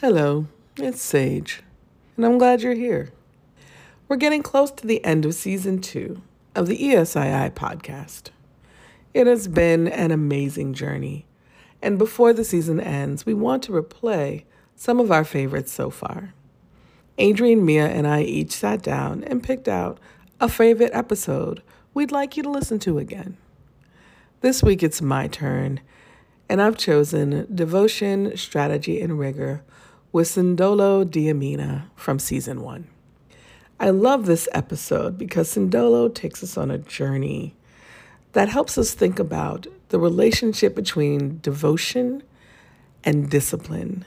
Hello, it's Sage, and I'm glad you're here. We're getting close to the end of season two of the ESII podcast. It has been an amazing journey, and before the season ends, we want to replay some of our favorites so far. adrienne, Mia, and I each sat down and picked out a favorite episode we'd like you to listen to again. This week it's my turn, and I've chosen Devotion, Strategy, and Rigor with Sendolo Diaminah from season one. I love this episode because Sendolo takes us on a journey that helps us think about the relationship between devotion and discipline,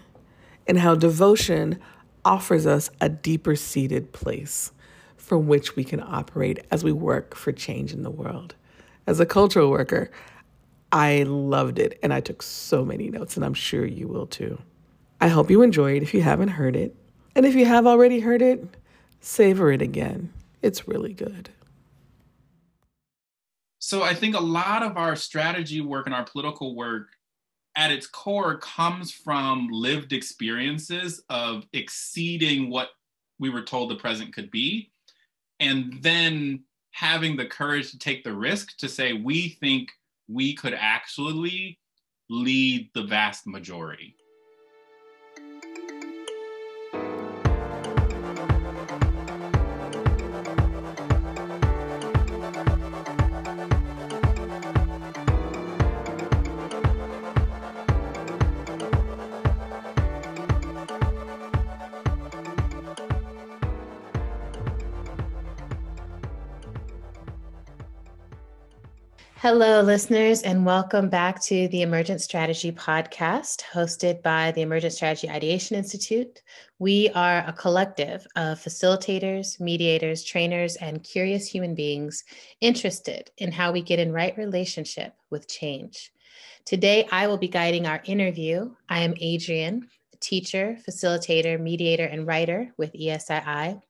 and how devotion offers us a deeper seated place from which we can operate as we work for change in the world. As a cultural worker, I loved it and I took so many notes, and I'm sure you will too. I hope you enjoy it if you haven't heard it. And if you have already heard it, savor it again. It's really good. So I think a lot of our strategy work and our political work at its core comes from lived experiences of exceeding what we were told the present could be and then having the courage to take the risk to say we think we could actually lead the vast majority Hello, listeners, and welcome back to the Emergent Strategy Podcast, hosted by the Emergent Strategy Ideation Institute. We are a collective of facilitators, mediators, trainers, and curious human beings interested in how we get in right relationship with change. Today, I will be guiding our interview. I am adrienne, teacher, facilitator, mediator, and writer with ESII.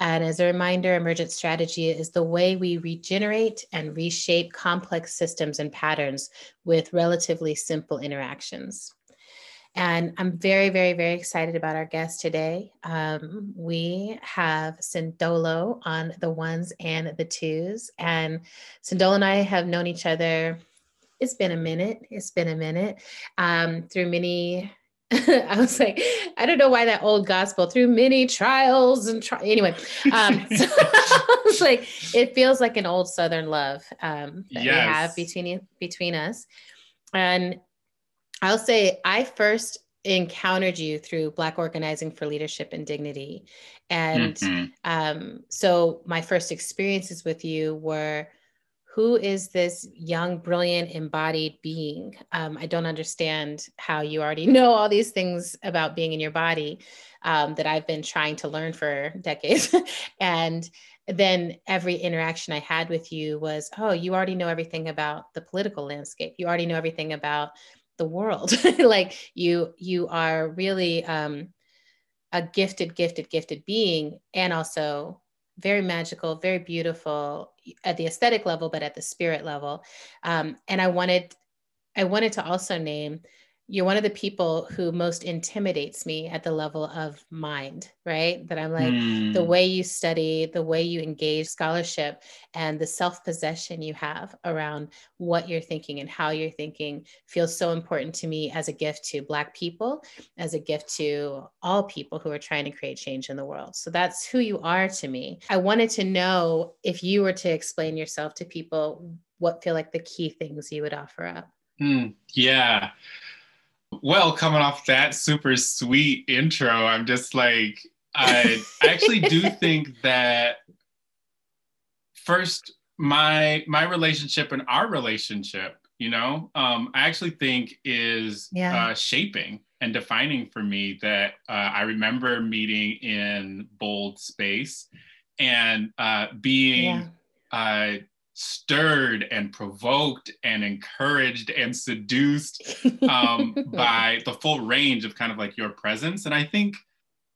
And as a reminder, emergent strategy is the way we regenerate and reshape complex systems and patterns with relatively simple interactions. And I'm very, very, very excited about our guest today. Um, we have Sendolo on the ones and the twos. And Sendolo and I have known each other, it's been a minute. It's been a minute um, through many I was like, I don't know why that old gospel through many trials and tri- anyway. Um, so I was like, it feels like an old Southern love um, that yes. we have between between us. And I'll say, I first encountered you through Black Organizing for Leadership and Dignity, and mm-hmm. um, so my first experiences with you were who is this young, brilliant, embodied being? Um, I don't understand how you already know all these things about being in your body um, that I've been trying to learn for decades. and then every interaction I had with you was, oh, you already know everything about the political landscape. You already know everything about the world. like you, you are really um, a gifted, gifted, gifted being, and also very magical, very beautiful at the aesthetic level, but at the spirit level. Um, and I wanted, I wanted to also name you're one of the people who most intimidates me at the level of mind, right? That I'm like, mm. the hmm. way you study, the way you engage scholarship, and the self possession you have around what you're thinking and how you're thinking feels so important to me as a gift to Black people, as a gift to all people who are trying to create change in the world. So that's who you are to me. I wanted to know if you were to explain yourself to people, what feel like the key things you would offer up. Mm, yeah. Well, coming off that super sweet intro, I'm just like, I actually do think that first, my my relationship and our relationship, you know, um, I actually think is yeah. uh, shaping and defining for me. That uh, I remember meeting in BOLD space and uh, being yeah. Stirred and provoked and encouraged and seduced um, by the full range of kind of like your presence. And I think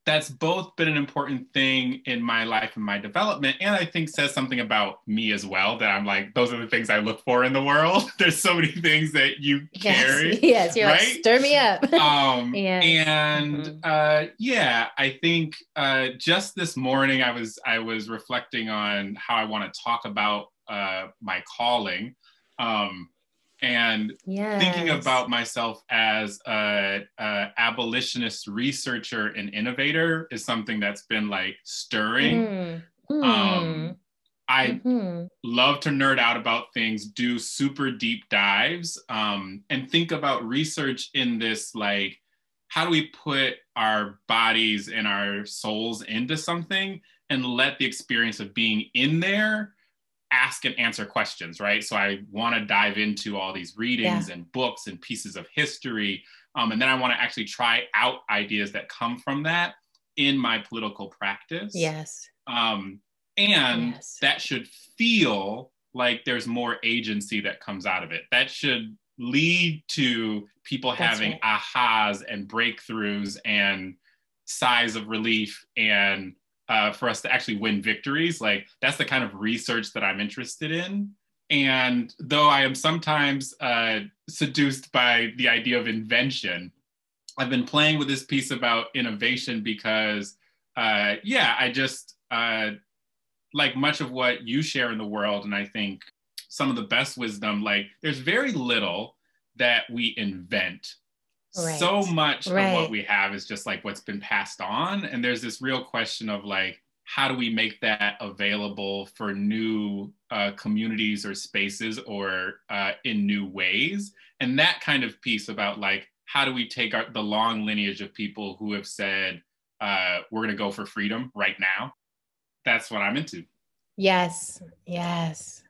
that's both been an important thing in my life and my development and i think says something about me as well that i'm like those are the things i look for in the world there's so many things that you carry yes, yes you're right? like stir me up um yeah. and mm-hmm. uh yeah i think uh just this morning i was i was reflecting on how i want to talk about uh my calling um and yes. thinking about myself as a, a, abolitionist researcher and innovator is something that's been like stirring mm. Um, i mm-hmm. love to nerd out about things do super deep dives um, and think about research in this like how do we put our bodies and our souls into something and let the experience of being in there ask and answer questions, right? So I want to dive into all these readings yeah. and books and pieces of history. Um, and then I want to actually try out ideas that come from that in my political practice. Yes. Um, and yes. that should feel like there's more agency that comes out of it. That should lead to people That's having right. ahas and breakthroughs and sighs of relief and uh, for us to actually win victories. Like that's the kind of research that I'm interested in. And though I am sometimes uh, seduced by the idea of invention, I've been playing with this piece about innovation because, uh, yeah, I just uh, like much of what you share in the world. And I think some of the best wisdom, like there's very little that we invent Right. So much right. of what we have is just like what's been passed on. And there's this real question of like, how do we make that available for new uh, communities or spaces or uh, in new ways? And that kind of piece about like, how do we take our, the long lineage of people who have said, uh, we're going to go for freedom right now? That's what I'm into. Yes, yes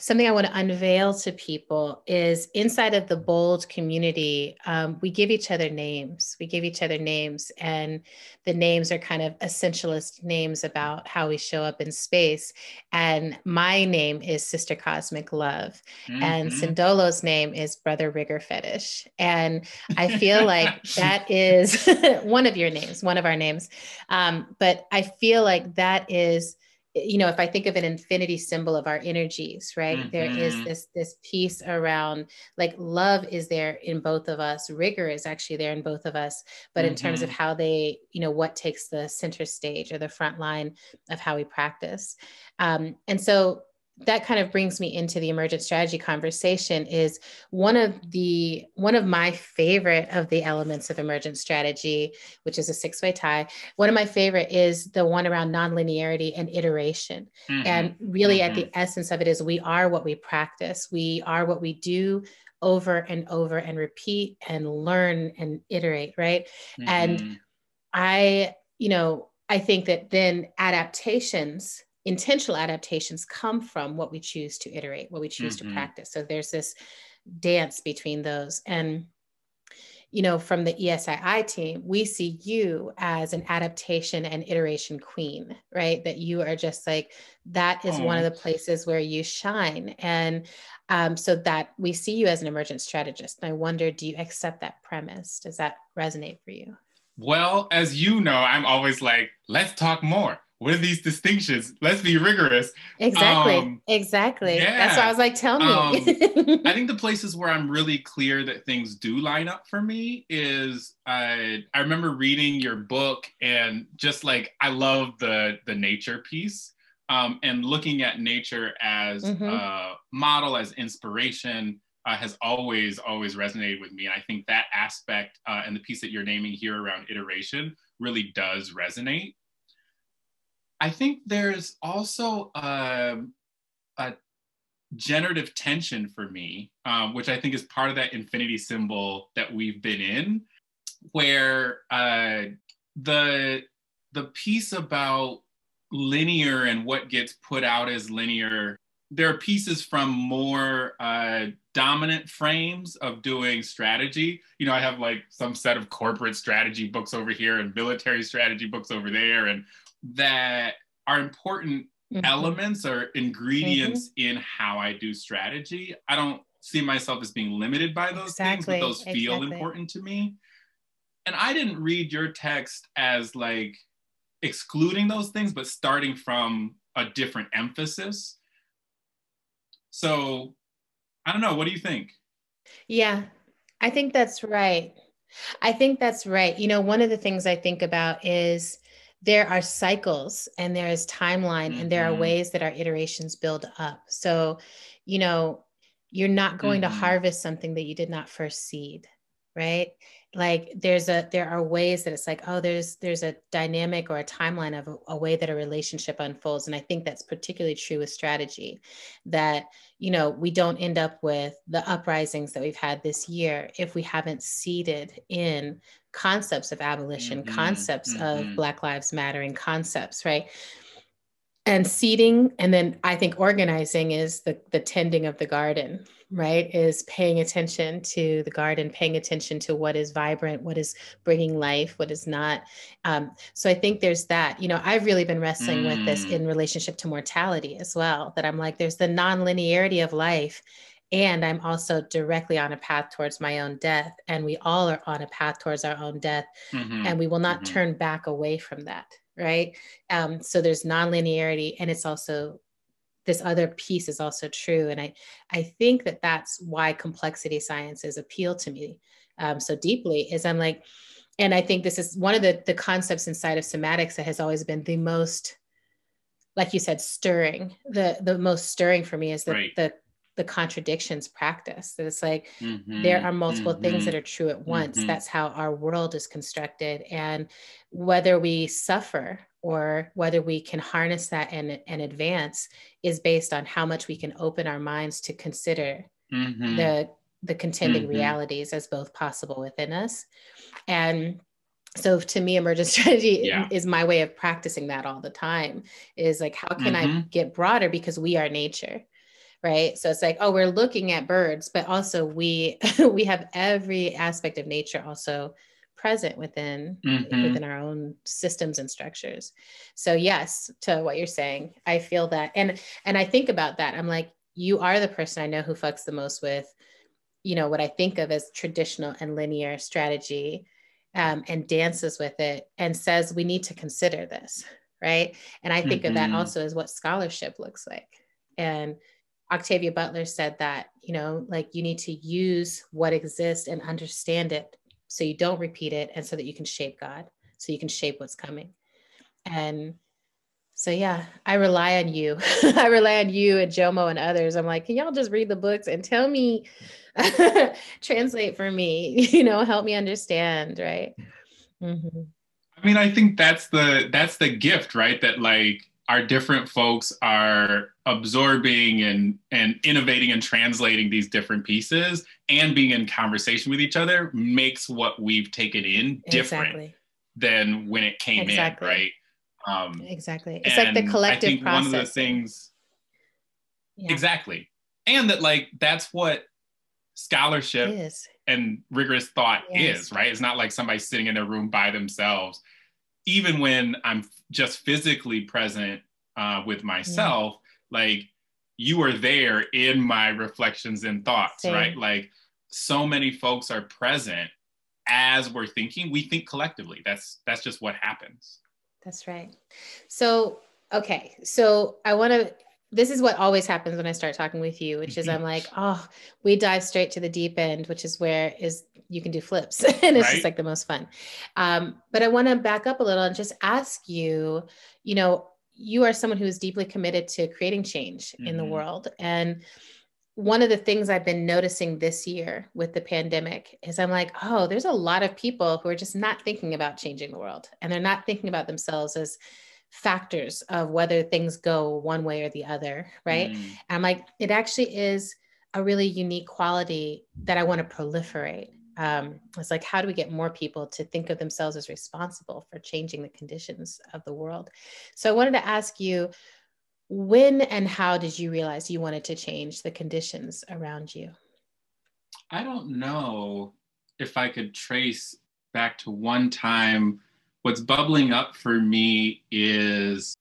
something I want to unveil to people is inside of the BOLD community, um, we give each other names. We give each other names, and the names are kind of essentialist names about how we show up in space. And my name is Sister Cosmic Love, mm-hmm. and Sendolo's name is Brother Rigor Fetish. And I feel like that is one of your names, one of our names. Um, but I feel like that is you know if i think of an infinity symbol of our energies right mm-hmm. there is mm-hmm. this this piece around like love is there in both of us rigor is actually there in both of us but mm-hmm. in terms of mm-hmm. how they you know what takes the center stage or the front line of how we practice um, and so that kind of brings me into the emergent strategy conversation is one of the one of my favorite of the elements of emergent strategy which is a six way tie one of my favorite is the one around nonlinearity and iteration mm-hmm. and really mm-hmm. at the mm-hmm. essence of it is we are what we practice we are what we do over and over and repeat and learn and iterate right mm-hmm. and i you know i think that then adaptations intentional adaptations come from what we choose to iterate, what we choose mm-hmm. to practice. So there's this dance between those. And, you know, from the ESII team, we see you as an adaptation and iteration queen, right? That you are just like, that is oh. one of the places where you shine. And um, so that we see you as an emergent strategist. And I wonder, do you accept that premise? Does that resonate for you? Well, as you know, I'm always like, let's talk more what are these distinctions? Let's be rigorous. Exactly. Um, exactly. Yeah. That's why I was like, tell me. um, I think the places where I'm really clear that things do line up for me is I I remember reading your book and just like I love the the nature piece. Um, and looking at nature as mm-hmm. a model, as inspiration, uh, has always, always resonated with me. And I think that aspect uh, and the piece that you're naming here around iteration really does resonate. I think there's also a, um, a generative tension for me, um, which I think is part of that infinity symbol that we've been in, where uh, the the piece about linear and what gets put out as linear there are pieces from more uh, dominant frames of doing strategy. You know, I have like some set of corporate strategy books over here and military strategy books over there, and that are important mm-hmm. elements or ingredients mm-hmm. in how I do strategy. I don't see myself as being limited by those exactly. things, but those feel exactly. important to me. and I didn't read your text as like excluding those things, but starting from a different emphasis. So I don't know. What do you think? Yeah, I think that's right. I think that's right. You know, one of the things I think about is there are cycles and there is timeline mm-hmm. and there are mm-hmm. ways that our iterations build up. So, you know, you're not going mm-hmm. to harvest something that you did not first seed, right? Like there's a there are ways that it's like oh there's there's a dynamic or a timeline of a, a, way that a relationship unfolds and i think that's particularly true with strategy that you know we don't end up with the uprisings that we've had this year if we haven't seeded in concepts of abolition mm-hmm. concepts mm-hmm. of black lives mattering concepts right and seeding and then i think organizing is the the tending of the garden right is paying attention to the garden paying attention to what is vibrant what is bringing life what is not um, so i think there's that you know i've really been wrestling mm. with this mm. in relationship to mortality as well that i'm like there's the non-linearity of life and i'm also directly on a path towards my own death and we all are on a path towards our own death mm-hmm. and we will not mm-hmm. turn back away from that right um, so there's non-linearity and it's also this other piece is also true and i i think that that's why complexity sciences appeal to me um, so deeply is i'm like and i think this is one of the the concepts inside of somatics that has always been the most like you said stirring the the most stirring for me is the right. the the contradictions practice that it's like mm-hmm, there are multiple mm-hmm, things that are true at once mm-hmm. that's how our world is constructed and whether we suffer or whether we can harness that and, and advance is based on how much we can open our minds to consider mm-hmm. the the contending mm-hmm. realities as both possible within us and so to me emergent strategy yeah. is my way of practicing that all the time is like how can mm-hmm. i get broader because we are nature right so it's like oh we're looking at birds but also we we have every aspect of nature also present within mm-hmm. within our own systems and structures so yes to what you're saying i feel that and and i think about that i'm like you are the person i know who fucks the most with you know what i think of as traditional and linear strategy um, and dances with it and says we need to consider this right and i think mm-hmm. of that mm-hmm. also as what scholarship looks like and octavia butler said that you know like you need to use what exists and understand it so you don't repeat it and so that you can shape God, so you can shape what's coming. And so yeah, I rely on you. I rely on you and Jomo and others. I'm like, can y'all just read the books and tell me, translate for me, you know, help me understand, right? Mm-hmm. I mean, I think that's the that's the gift, right? That like our different folks are absorbing and and innovating and translating these different pieces and being in conversation with each other makes what we've taken in different exactly. than when it came exactly. in right um, exactly it's like the collective I think process one of the things yeah. exactly and that like that's what scholarship is. and rigorous thought yes. is right it's not like somebody sitting in their room by themselves even when I'm just physically present uh, with myself, yeah. like you are there in my reflections and thoughts, Same. right? Like so many folks are present as we're thinking. We think collectively. That's that's just what happens. That's right. So okay, so I want to this is what always happens when I start talking with you, which is I'm like, oh, we dive straight to the deep end, which is where is you can do flips, and it's right? just like the most fun. Um, but I want to back up a little and just ask you, you know, you are someone who is deeply committed to creating change mm-hmm. in the mm-hmm. world, and one of the things I've been noticing this year with the pandemic is I'm like, oh, there's a lot of people who are just not thinking about changing the world, and they're not thinking about themselves as factors of whether things go one way or the other, right? Mm. I'm like, it actually is a really unique quality that I want to proliferate. Um, it's like, how do we get more people to think of themselves as responsible for changing the conditions of the world? So I wanted to ask you, when and how did you realize you wanted to change the conditions around you? I don't know if I could trace back to one time what's bubbling up for me is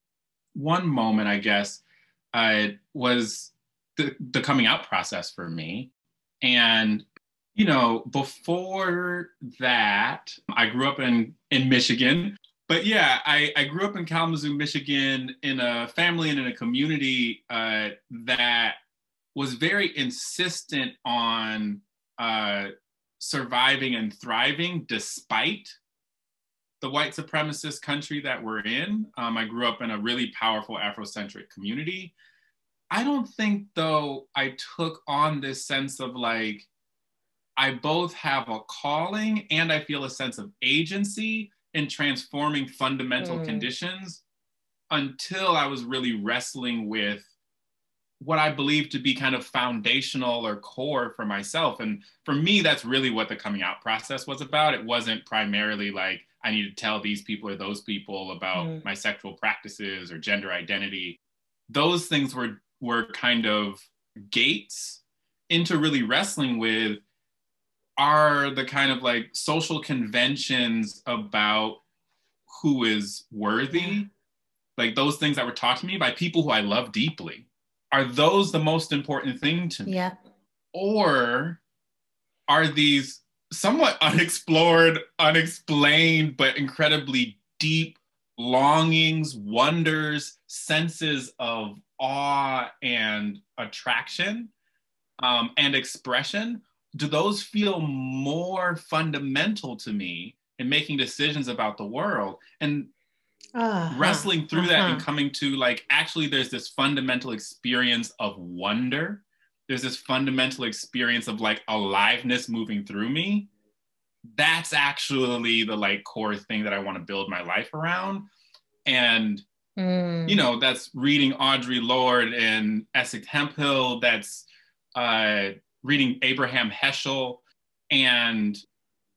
one moment, I guess, uh, was the, the coming out process for me. And you know, before that, I grew up in in Michigan. But yeah, I, I grew up in Kalamazoo, Michigan, in a family and in a community uh, that was very insistent on uh, surviving and thriving despite the white supremacist country that we're in. Um, I grew up in a really powerful Afrocentric community. I don't think, though, I took on this sense of like, I both have a calling and I feel a sense of agency in transforming fundamental mm. conditions until I was really wrestling with what I believe to be kind of foundational or core for myself. And for me, that's really what the coming out process was about. It wasn't primarily like I need to tell these people or those people about mm. my sexual practices or gender identity. Those things were were kind of gates into really wrestling with are the kind of like social conventions about who is worthy, like those things that were taught to me by people who I love deeply. Are those the most important thing to me? Yeah. Or are these somewhat unexplored, unexplained, but incredibly deep longings, wonders, senses of awe and attraction um, and expression? do those feel more fundamental to me in making decisions about the world and uh-huh. wrestling through uh-huh. that and uh-huh. coming to like actually there's this fundamental experience of wonder there's this fundamental experience of like aliveness moving through me that's actually the like core thing that i want to build my life around and mm. you know that's reading audre lorde and essex hemphill that's uh reading Abraham Heschel. And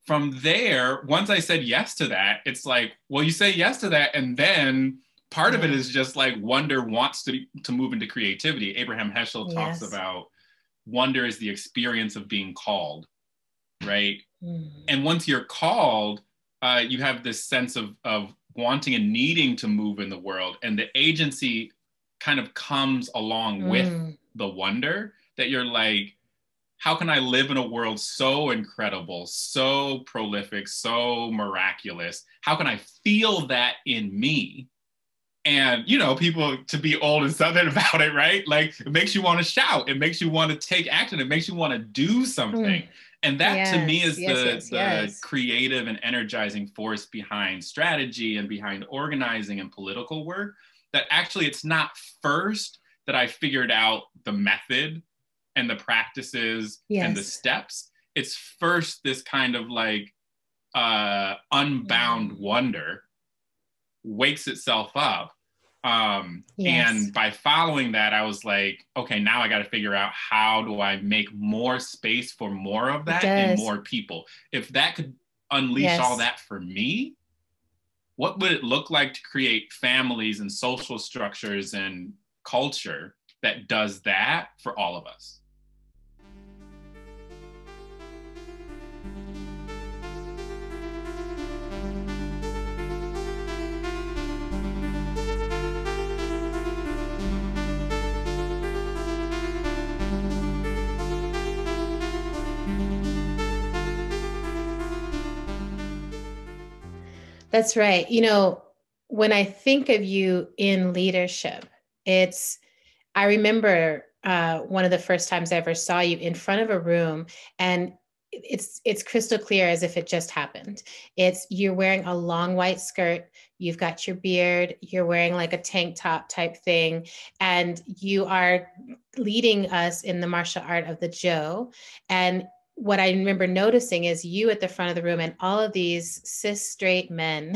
from there, once I said yes to that, it's like, well, you say yes to that. And then part of it is just like wonder wants to, to move into creativity. Abraham Heschel talks yes. about wonder is the experience of being called, right? Mm. And once you're called, uh, you have this sense of, of wanting and needing to move in the world. And the agency kind of comes along mm. with the wonder that you're like, how can I live in a world so incredible, so prolific, so miraculous? How can I feel that in me? And you know, people to be old and southern about it, right? Like it makes you want to shout, it makes you want to take action, it makes you want to do something. Mm. And that yes, to me is yes, the, yes, the creative and energizing force behind strategy and behind organizing and political work. That actually it's not first that I figured out the method and the practices and the steps it's first this kind of like uh unbound mm. wonder wakes itself up um yes. and by following that i was like okay now i got to figure out how do i make more space for more of that and more people if that could unleash yes. all that for me what would it look like to create families and social structures and culture that does that for all of us That's right. You know, when I think of you in leadership, it's, I remember uh, one of the first times I ever saw you in front of a room and it's it's crystal clear as if it just happened it's you're wearing a long white skirt you've got your beard you're wearing like a tank top type thing and you are leading us in the martial art of the jo and what I remember noticing is you at the front of the room and all of these cis straight men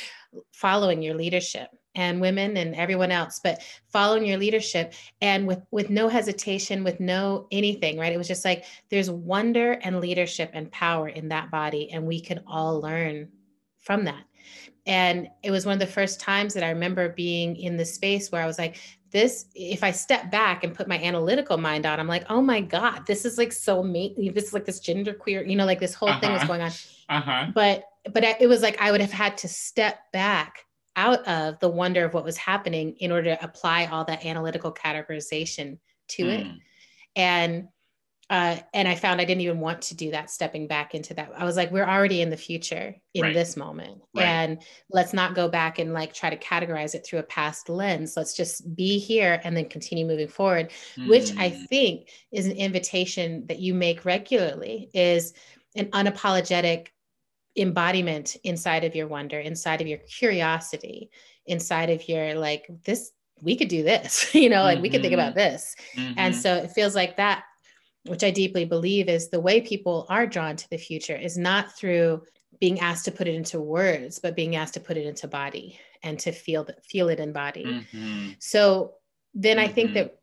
following your leadership and women and everyone else but following your leadership and with with no hesitation with no anything right? It was just like there's wonder and leadership and power in that body and we can all learn from that. And it was one of the first times that i remember being in the space where i was like this if i step back and put my analytical mind on i'm like oh my god this is like so me this is like this gender queer you know like this whole uh-huh. thing was uh-huh. going on uh-huh. but but it was like i would have had to step back out of the wonder of what was happening in order to apply all that analytical categorization to mm. it and uh, and I found I didn't even want to do that, stepping back into that. I was like, we're already in the future in right. this moment. Right. And let's not go back and like try to categorize it through a past lens. Let's just be here and then continue moving forward, mm. which I mm. think is an invitation that you make regularly is an unapologetic embodiment inside of your wonder, inside of your curiosity, inside of your like, this, we could do this, you know, like mm-hmm. we could think about mm-hmm. this. Mm-hmm. And so it feels like that which I deeply believe is the way people are drawn to the future is not through being asked to put it into words, but being asked to put it into body and to feel feel it in body. Mm-hmm. So then mm-hmm. I think mm-hmm. that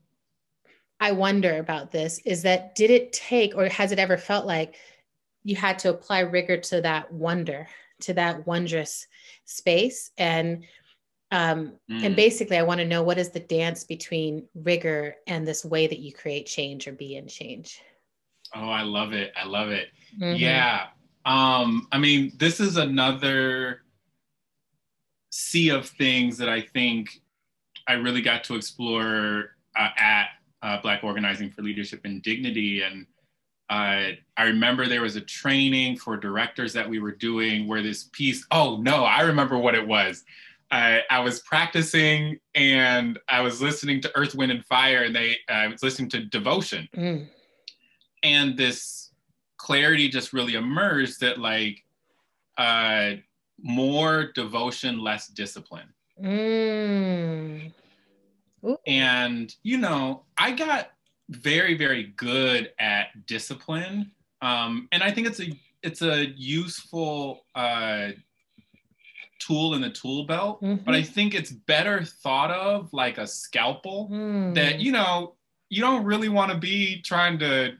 I wonder about this is that did it take or has it ever felt like you had to apply rigor to that wonder, to that wondrous space? And um, mm. And basically, I want to know what is the dance between rigor and this way that you create change or be in change. Oh, I love it. I love it. Mm-hmm. Yeah. Um, I mean, this is another sea of things that I think I really got to explore uh, at uh, Black Organizing for Leadership and Dignity. And uh, I remember there was a training for directors that we were doing where this piece, oh no, I remember what it was. I, I was practicing and I was listening to Earth, Wind, and Fire, and they I was listening to Devotion, mm. and this clarity just really emerged that like uh, more devotion, less discipline. Mm. And you know, I got very, very good at discipline, um, and I think it's a it's a useful uh, tool in the tool belt, mm-hmm. but I mm-hmm. think it's better thought of like a scalpel mm. that, you know, you don't really want to be trying to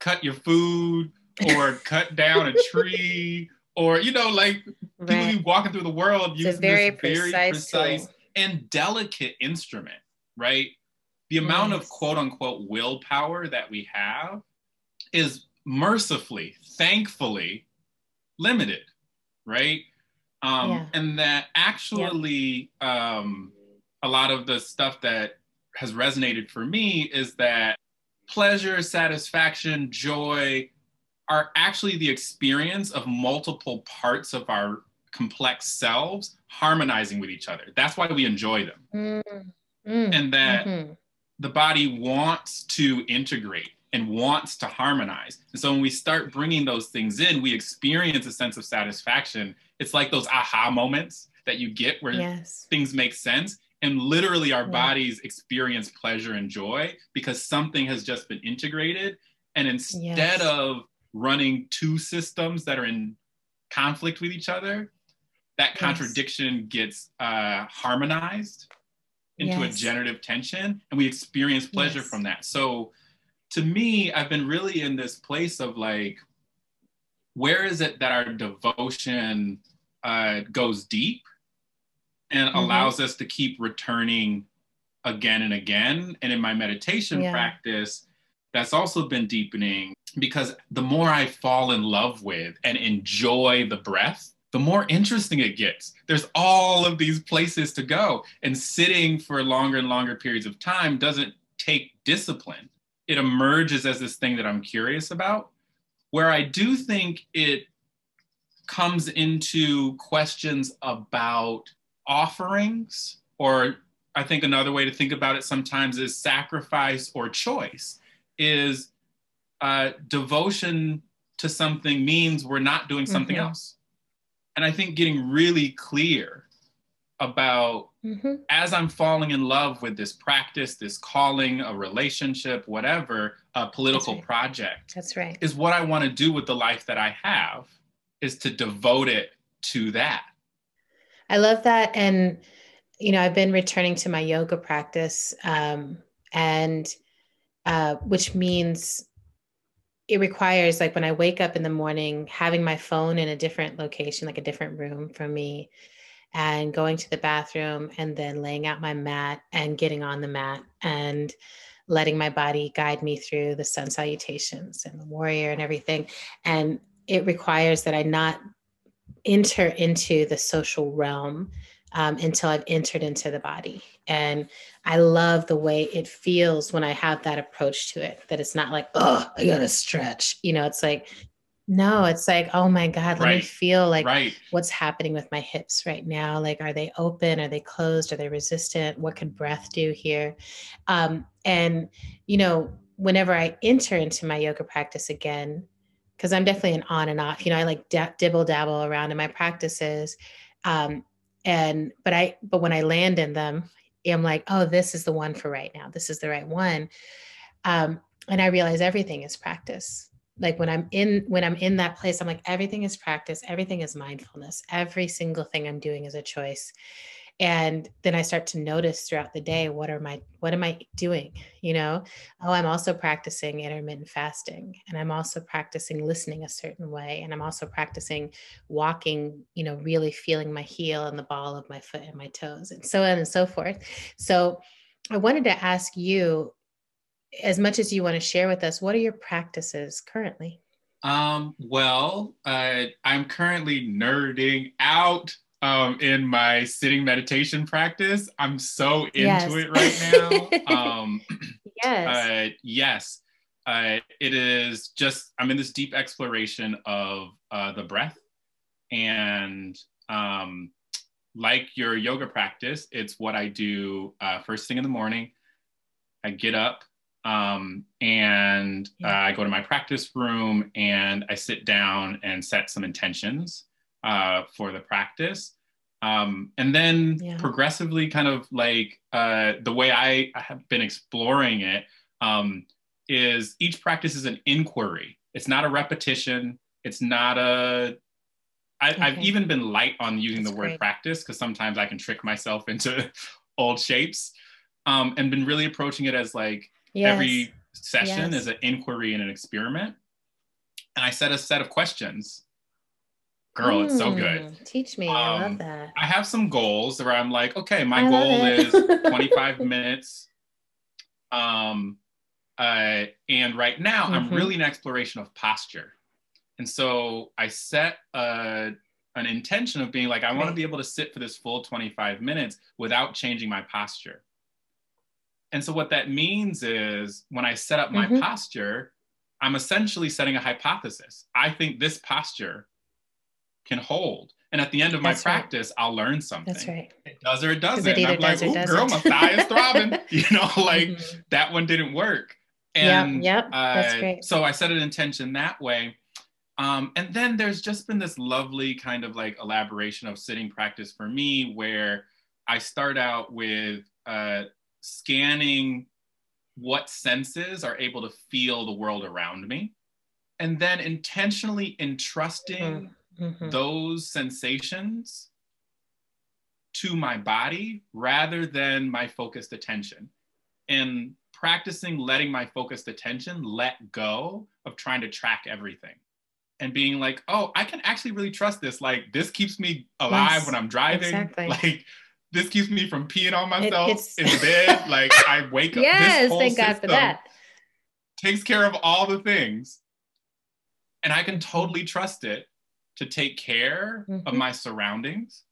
cut your food or cut down a tree or, you know, like right. people walking through the world using very this precise very precise and delicate instrument, right? The amount yes. of quote unquote willpower that we have is mercifully, thankfully limited, right? Um, yeah. and that actually yeah. um, a lot of the stuff that has resonated for me is that pleasure satisfaction joy are actually the experience of multiple parts of our complex selves harmonizing with each other that's why we enjoy them mm. Mm. and that mm-hmm. the body wants to integrate and wants to harmonize. And so when we start bringing those things in, we experience a sense of satisfaction. It's like those aha moments that you get where yes. things make sense. And literally, our yeah. bodies experience pleasure and joy because something has just been integrated. And instead yes. of running two systems that are in conflict with each other, that contradiction yes. gets uh, harmonized into a generative tension, and we experience pleasure from that. So, to me, I've been really in this place of like, where is it that our devotion uh, goes deep and mm-hmm. allows us to keep returning again and again? And in my meditation yeah. practice, that's also been deepening because the more I fall in love with and enjoy the breath, the more interesting it gets. There's all of these places to go, and sitting for longer and longer periods of time doesn't take discipline it emerges as this thing that I'm curious about. Where I do think it comes into questions about offerings, or I think another way to think about it sometimes is sacrifice or choice, is uh, devotion to something means we're not doing something mm-hmm. else. And I think getting really clear about mm-hmm. as I'm falling in love with this practice, this calling, a relationship, whatever, a political That's right. project. That's right. Is what I want to do with the life that I have is to devote it to that. I love that. And, you know, I've been returning to my yoga practice, um, and uh, which means it requires like when I wake up in the morning, having my phone in a different location, like a different room from me, and going to the bathroom and then laying out my mat and getting on the mat and letting my body guide me through the sun salutations and the warrior and everything. And it requires that I not enter into the social realm um, until I've entered into the body. And I love the way it feels when I have that approach to it, that it's not like, oh, I gotta stretch. You know, it's like, no, it's like, oh my God, let right. me feel like right. what's happening with my hips right now. Like, are they open? Are they closed? Are they resistant? What can breath do here? Um, and, you know, whenever I enter into my yoga practice again, because I'm definitely an on and off, you know, I like d- dibble dabble around in my practices. Um, and, but I, but when I land in them, I'm like, oh, this is the one for right now. This is the right one. Um, and I realize everything is practice like when i'm in when i'm in that place i'm like everything is practice everything is mindfulness every single thing i'm doing is a choice. And then i start to notice throughout the day what are my what am i doing you know? Oh i'm also practicing intermittent fasting and i'm also practicing listening a certain way and i'm also practicing walking you know really feeling my heel and the ball of my foot and my toes and so on and so forth. So i wanted to ask you as much as you want to share with us, what are your practices currently? Um, well, uh, I'm currently nerding out um, in my sitting meditation practice. I'm so into yes. it right now. um, yes. Uh, yes. Uh, it is just, I'm in this deep exploration of uh, the breath. And um, like your yoga practice, it's what I do uh, first thing in the morning. I get up, um, and uh, I go to my practice room and I sit down and set some intentions uh, for the practice. Um, and then yeah. progressively, kind of like uh, the way I, I, have been exploring it um, is each practice is an inquiry. It's not a repetition. It's not a. I, okay. I've even been light on using That's the word great. practice because sometimes I can trick myself into old shapes, um, and been really approaching it as like Yes. Every session yes. is an inquiry and an experiment. And I set a set of questions. Girl, mm, it's so good. Hmm, teach me. Um, I love um, that. I have some goals where I'm like, okay, my I goal is 25 minutes. Um, uh, and right now mm-hmm. I'm really in exploration of posture. And so I set a, an intention of being like, I want to be able to sit for this full 25 minutes without changing my posture. And so what that means is when I set up my mm-hmm. posture, I'm essentially setting a hypothesis. I think this posture can hold. And at the end of my That's practice. I'll learn something. That's right. It does or it doesn't. It I'm like, oh, girl, my thigh is throbbing. you know, like mm-hmm. that one didn't work. And yep, yep. That's uh, great. so I set an intention that way. Um, and then there's just been this lovely kind of like elaboration of sitting practice for me where I start out with uh, scanning what senses are able to feel the world around me and then intentionally entrusting mm-hmm. mm-hmm. those sensations to my body rather than my focused attention and practicing letting my focused attention let go of trying to track everything and being like oh i can actually really trust this like this keeps me alive yes, when i'm driving exactly. like this keeps me from peeing on myself it, in bed. like I wake up. Yes, thank God for that. Takes care of all the things. And I can totally trust it to take care mm-hmm. of my surroundings.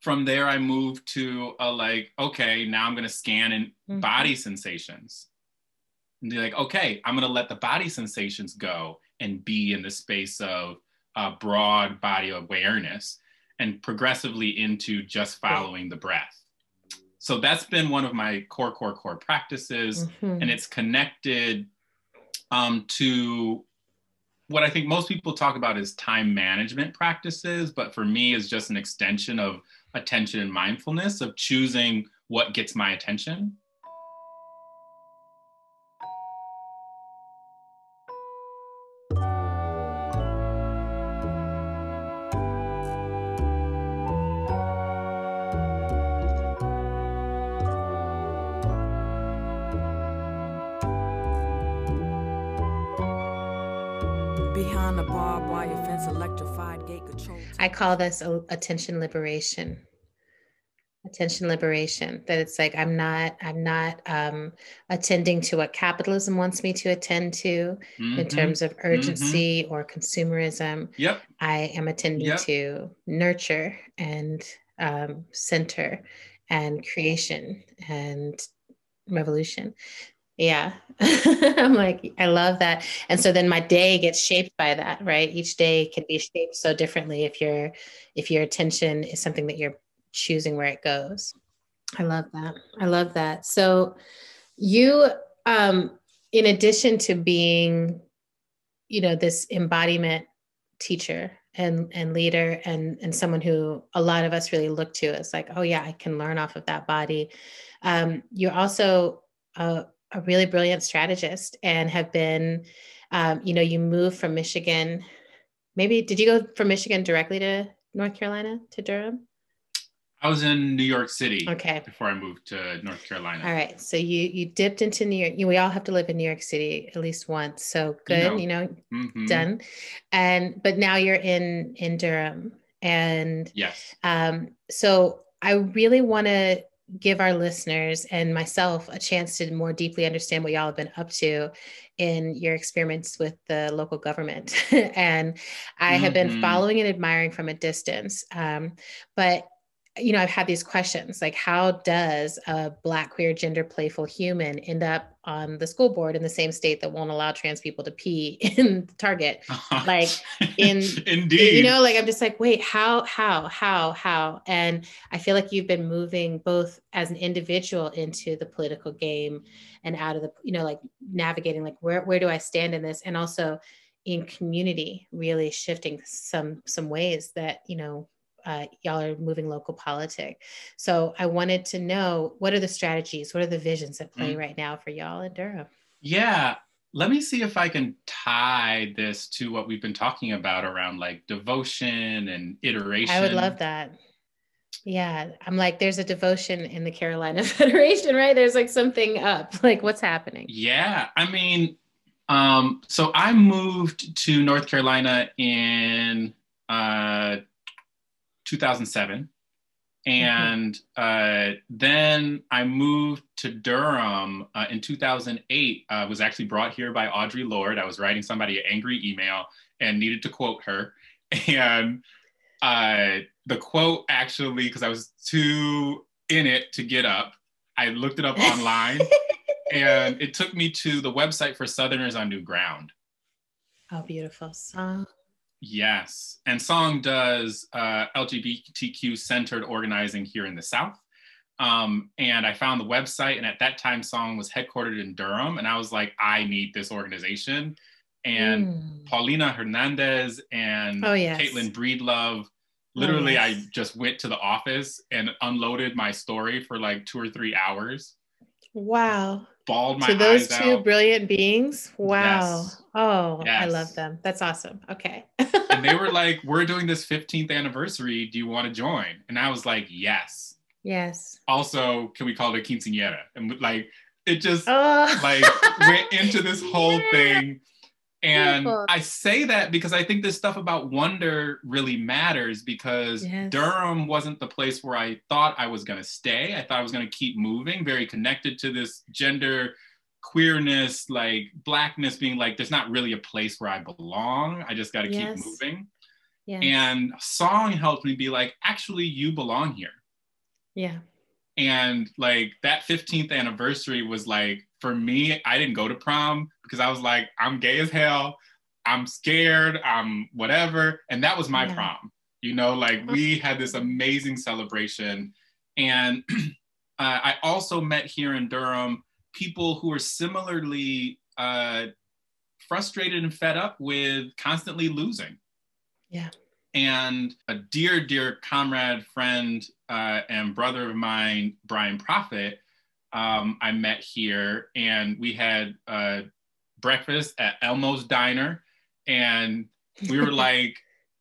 From there, I move to a like, okay, now I'm gonna scan in mm-hmm. body sensations. And be like, okay, I'm gonna let the body sensations go and be in the space of uh, broad body awareness and progressively into just following the breath. So that's been one of my core, core, core practices. Mm-hmm. And it's connected um, to what I think most people talk about is time management practices, but for me is just an extension of attention and mindfulness of choosing what gets my attention I call this attention liberation. Attention liberation. That it's like I'm not I'm not um, attending to what capitalism wants me to attend to mm-hmm. in terms of urgency mm-hmm. or consumerism. Yep. I am attending yep. to nurture and um, center and creation and revolution. Yeah. I'm like, I love that. And so then my day gets shaped by that, right? Each day can be shaped so differently if your if your attention is something that you're choosing where it goes. I love that. I love that. So you um in addition to being you know this embodiment teacher and and leader and and someone who a lot of us really look to as like oh yeah i can learn off of that body um, you're also a, a, really brilliant strategist and have been um, you know you moved from michigan maybe did you go from michigan directly to north carolina to durham I was in New York City. Okay. Before I moved to North Carolina. All right. So you you dipped into New York. You, we all have to live in New York City at least once. So good, you know, you know mm-hmm. done. And but now you're in in Durham. And yes. Um, so I really want to give our listeners and myself a chance to more deeply understand what y'all have been up to in your experiments with the local government. and I have mm-hmm. been following and admiring from a distance. Um, but you know, I've had these questions like, how does a Black, queer, gender playful human end up on the school board in the same state that won't allow trans people to pee in Target? Uh-huh. Like, in indeed, you know, like I'm just like, wait, how, how, how, how? And I feel like you've been moving both as an individual into the political game and out of the, you know, like navigating, like, where, where do I stand in this? And also, in community really shifting some some ways that you know uh, y'all are moving local politic. So I wanted to know what are the strategies, what are the visions at play mm. right now for y'all in Durham? Yeah, let me see if I can tie this to what we've been talking about around like devotion and iteration. I would love that. Yeah, I'm like, there's a devotion in the Carolina Federation, right? There's like something up. Like, what's happening? Yeah, I mean, um, so I moved to North Carolina in uh, 2007. And mm-hmm. uh, then I moved to Durham uh, in 2008. I uh, was actually brought here by Audre Lorde. I was writing somebody an angry email and needed to quote her. And uh, the quote actually, because I was too in it to get up, I looked it up online and it took me to the website for Southerners on New Ground. Oh, beautiful song. Yes. And Song does uh, LGBTQ centered organizing here in the South. Um, and I found the website, and at that time, Song was headquartered in Durham. And I was like, I need this organization. And mm. Paulina Hernandez and oh, yes. Caitlin Breedlove, literally, oh, yes. I just went to the office and unloaded my story for like two or three hours. Wow. Bawled my to those two out. brilliant beings? Wow. Yes. oh yes. i love them. That's awesome. Okay. And they were like we're doing this 15th anniversary. Do you want to join? And i was like yes. Yes. Also can we call it a quinceanera and like it just oh. like went into this whole thing and Beautiful. I say that because I think this stuff about wonder really matters because yes. Durham wasn't the place where I thought I was going to stay. I thought I was going to keep moving, very connected to this gender queerness, like blackness being like, there's not really a place where I belong. I just got to yes. keep moving. Yes. And song helped me be like, actually, you belong here. Yeah. And like that 15th anniversary was like, for me, I didn't go to prom because I was like, I'm gay as hell. I'm scared. I'm whatever. And that was my yeah. prom. You know, like we had this amazing celebration. And uh, I also met here in Durham people who are similarly uh, frustrated and fed up with constantly losing. Yeah. And a dear, dear comrade, friend, uh, and brother of mine, Bryan Proffitt, um, I met here, and we had uh, breakfast at Elmo's Diner, and we were like,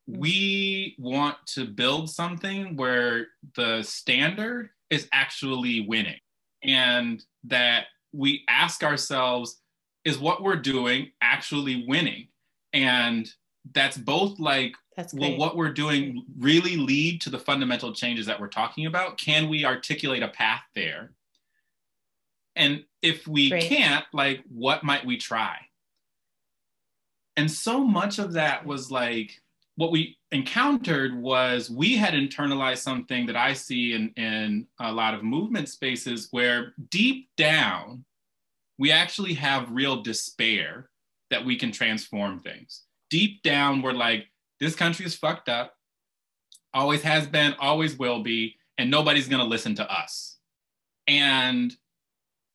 we want to build something where the standard is actually winning, and that we ask ourselves, is what we're doing actually winning? And that's both like that's well what we're doing really lead to the fundamental changes that we're talking about? Can we articulate a path there and if we Great. can't, like, what might we try? And so much of that was like, what we encountered was we had internalized something that I see in, in a lot of movement spaces where deep down, we actually have real despair that we can transform things. Deep down, we're like, this country is fucked up, always has been, always will be, and nobody's gonna listen to us. And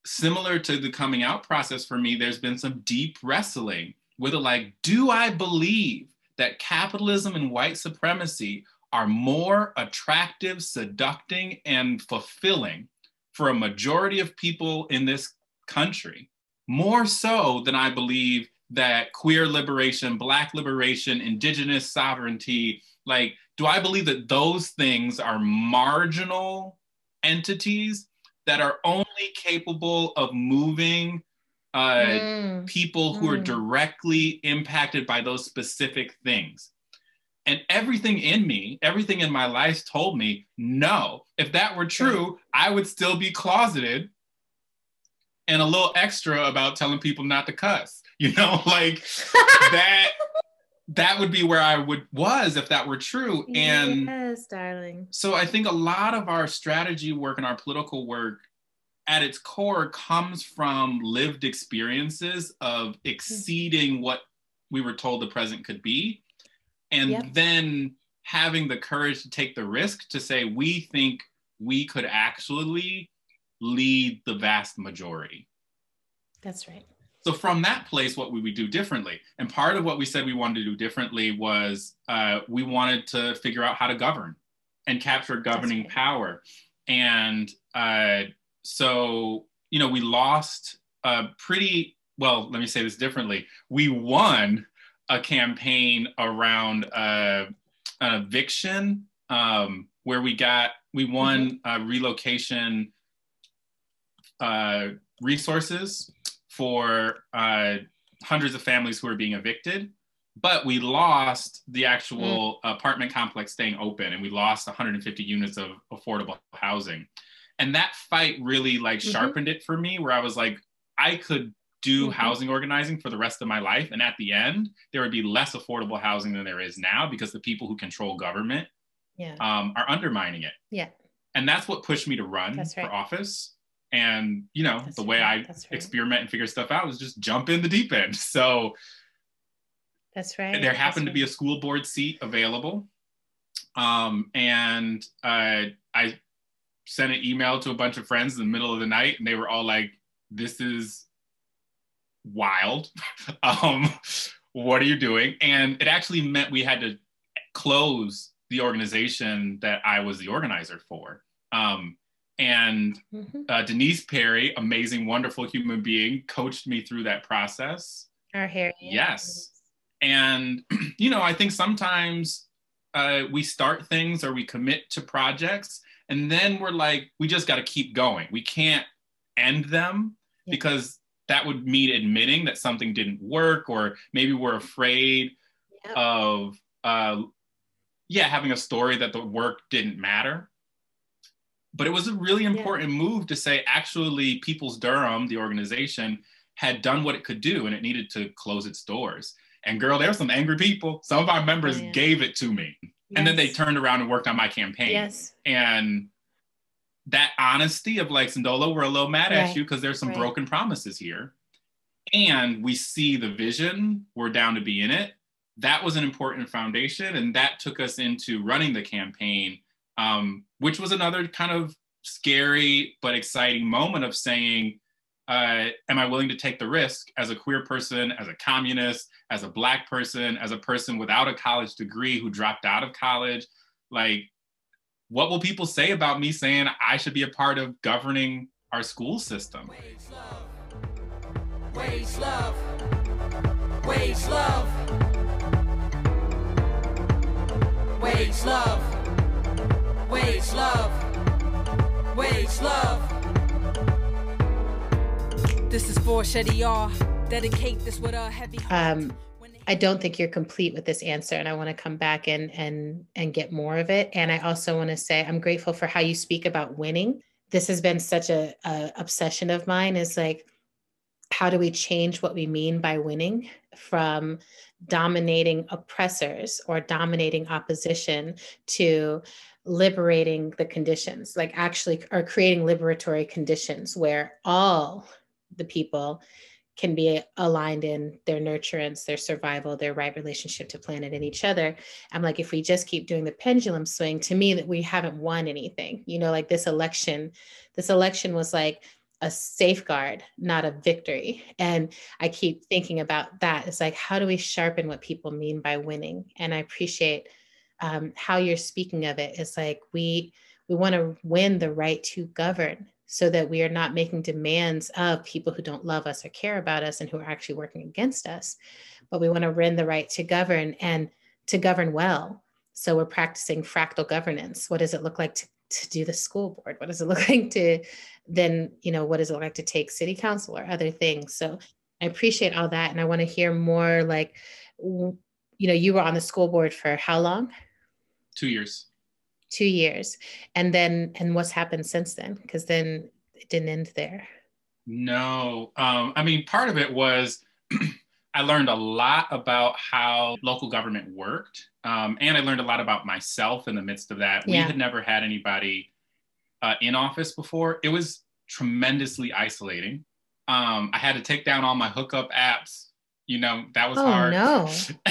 similar to the coming out process for me, there's been some deep wrestling with it like, do I believe that capitalism and white supremacy are more attractive, seducting, and fulfilling for a majority of people in this country, more so than I believe that queer liberation, Black liberation, Indigenous sovereignty, like, do I believe that those things are marginal entities that are only capable of moving uh, mm. people who mm. are directly impacted by those specific things. And everything in me, everything in my life told me, no, if that were true, I would still be closeted and a little extra about telling people not to cuss. You know, like that that would be where I would was if that were true. And yes, darling. So I think a lot of our strategy work and our political work at its core comes from lived experiences of mm-hmm. exceeding what we were told the present could be and yep. then having the courage to take the risk to say we think we could actually lead the vast majority that's right so from that place what would we do differently and part of what we said we wanted to do differently was uh, we wanted to figure out how to govern and capture governing right. power and uh, so you know we lost a pretty well let me say this differently we won a campaign around uh, an eviction um, where we got we won mm-hmm. relocation uh, resources for uh, hundreds of families who are being evicted but we lost the actual mm. apartment complex staying open and we lost 150 units of affordable housing and that fight really like mm-hmm. sharpened it for me where i was like i could do mm-hmm. housing organizing for the rest of my life and at the end there would be less affordable housing than there is now because the people who control government yeah. um, are undermining it yeah and that's what pushed me to run right. for office and you know that's the way i experiment and figure stuff out was just jump in the deep end. So that's right. there happened that's to be a school board seat available. Um, and uh, i sent an email to a bunch of friends in the middle of the night and they were all like this is wild. Um, what are you doing? And it actually meant we had to close the organization that i was the organizer for. Um, and mm-hmm. uh, denise perry amazing wonderful human being coached me through that process our hair yes and you know i think sometimes uh, we start things or we commit to projects and then we're like, we just got to keep going. We can't end them yeah. because that would mean admitting that something didn't work, or maybe we're afraid yeah. of, uh, yeah, having a story that the work didn't matter. But it was a really important yeah. move to say, actually, People's Durham, the organization, had done what it could do and it needed to close its doors. And girl, there were some angry people. Some of our members oh, gave it to me. Yes. And then they turned around and worked on my campaign. Yes. And that honesty of like, Sendolo, we're a little mad right. at you because there's some right. broken promises here. And we see the vision, we're down to be in it. That was an important foundation. And that took us into running the campaign, um, which was another kind of scary but exciting moment of saying, uh, am I willing to take the risk as a queer person, as a communist, as a black person, as a person without a college degree who dropped out of college? Like, what will people say about me saying I should be a part of governing our school system? Wage love. Wage love. Wage love. Wage love. Wage love. Wage love. This is for Shetty R. Dedicate this with a heavy Um, I don't think you're complete with this answer, and I want to come back and and and get more of it. And I also want to say I'm grateful for how you speak about winning. This has been such a, a obsession of mine. Is like, how do we change what we mean by winning from dominating oppressors or dominating opposition to liberating the conditions, like actually are creating liberatory conditions where all the people can be aligned in their nurturance, their survival, their right relationship to planet and each other. I'm like, if we just keep doing the pendulum swing, to me, that we haven't won anything. You know, like this election, this election was like a safeguard, not a victory. And I keep thinking about that. It's like, how do we sharpen what people mean by winning? And I appreciate um, how you're speaking of it. It's like we we want to win the right to govern so that we are not making demands of people who don't love us or care about us and who are actually working against us. But we want to win the right to govern and to govern well. So we're practicing fractal governance. What does it look like to, to do the school board? What does it look like to then, you know, what does it look like to take city council or other things? So I appreciate all that. And I want to hear more like, you know, you were on the school board for how long? Two years. Two years. And then and what's happened since then? Because then it didn't end there. No um, i mean part of it was i learned a lot about how local government worked um, and i learned a lot about myself in the midst of that. Yeah. we had never had anybody uh, in office before. It was tremendously isolating. Um, i had to take down all my hookup apps you know that was oh, hard. no.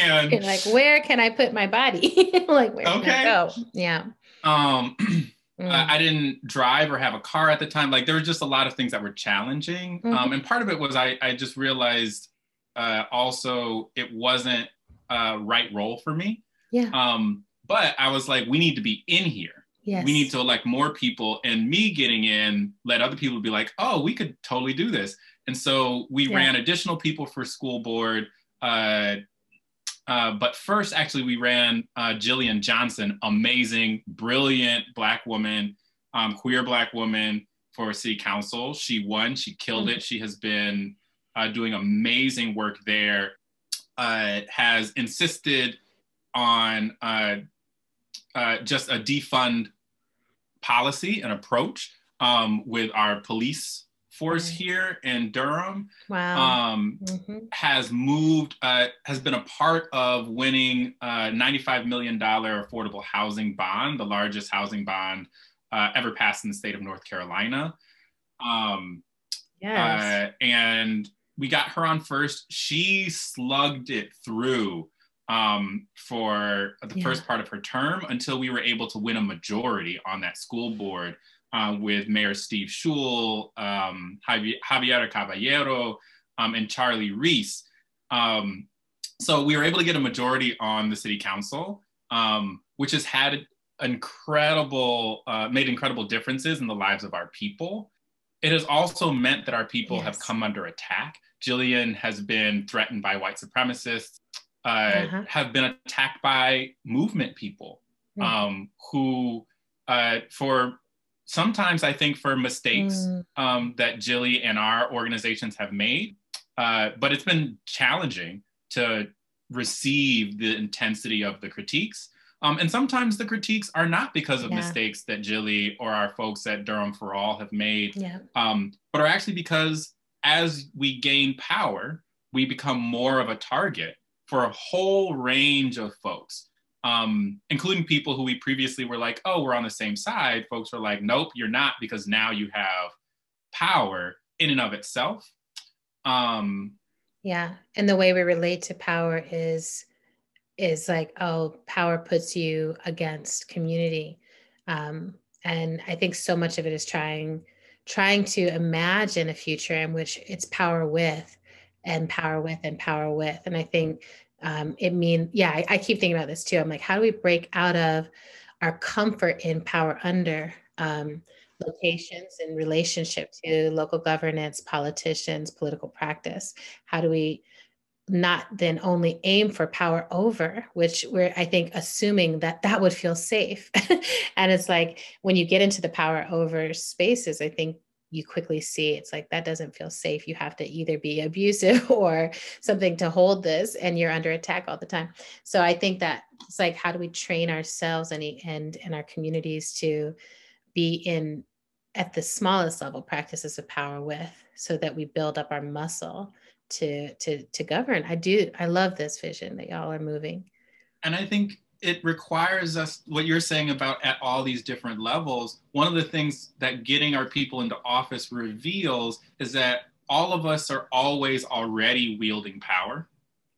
And You're like where can i put my body? Like where okay. can i go? Yeah. Um mm. I, I, didn't drive or have a car at the time. Like there were just a lot of things that were challenging. Mm-hmm. um and part of it was i i just realized uh also it wasn't a right role for me. Yeah. Um but i was like we need to be in here. Yes. We need to elect more people, and me getting in let other people be like, "Oh, we could totally do this." And so we yeah. ran additional people for school board. Uh, uh, but first, actually, we ran uh, Jillian Johnson, amazing, brilliant Black woman, um, queer Black woman for city council. She won, she killed mm-hmm. it. She has been uh, doing amazing work there, uh, has insisted on uh, just a defund policy and approach um, with our police force here in Durham wow. um, mm-hmm. has moved, uh, has been a part of winning a $95 million affordable housing bond, the largest housing bond uh, ever passed in the state of North Carolina. Um, yes. Uh, and we got her on first. She slugged it through um, for the yeah. first part of her term until we were able to win a majority on that school board uh, with Mayor Steve Schewel, um, Javier Caballero, um, and Charlie Reece. Um, so we were able to get a majority on the city council, um, which has had incredible, uh, made incredible differences in the lives of our people. It has also meant that our people yes. have come under attack. Jillian has been threatened by white supremacists, uh, uh-huh. have been attacked by movement people mm-hmm. who, uh, for sometimes I think for mistakes mm. um, that Jilly and our organizations have made. Uh, but it's been challenging to receive the intensity of the critiques. Um, and sometimes the critiques are not because of yeah. mistakes that Jilly or our folks at Durham for All have made, yeah. um, but are actually because as we gain power, we become more of a target for a whole range of folks um, including people who we previously were like, oh, we're on the same side. Folks were like, nope, you're not, because now you have power in and of itself. Um, yeah, and the way we relate to power is is like, oh, power puts you against community, um, and I think so much of it is trying trying to imagine a future in which it's power with and power with and power with, and I think um, it means, yeah I, I, keep thinking about this too. I'm like how do we break out of our comfort in power under um, locations in relationship to local governance politicians political practice? How do we not then only aim for power over which we're i think assuming that that would feel safe? And it's like when you get into the power over spaces i think you quickly see it's like that doesn't feel safe. You have to either be abusive or something to hold this, and you're under attack all the time. So I think that it's like how do we train ourselves and and and our communities to be in at the smallest level practices of power with, so that we build up our muscle to to to govern. I do. I love this vision that y'all are moving. And I think it requires us what you're saying about at all these different levels. One of the things that getting our people into office reveals is that all of us are always already wielding power.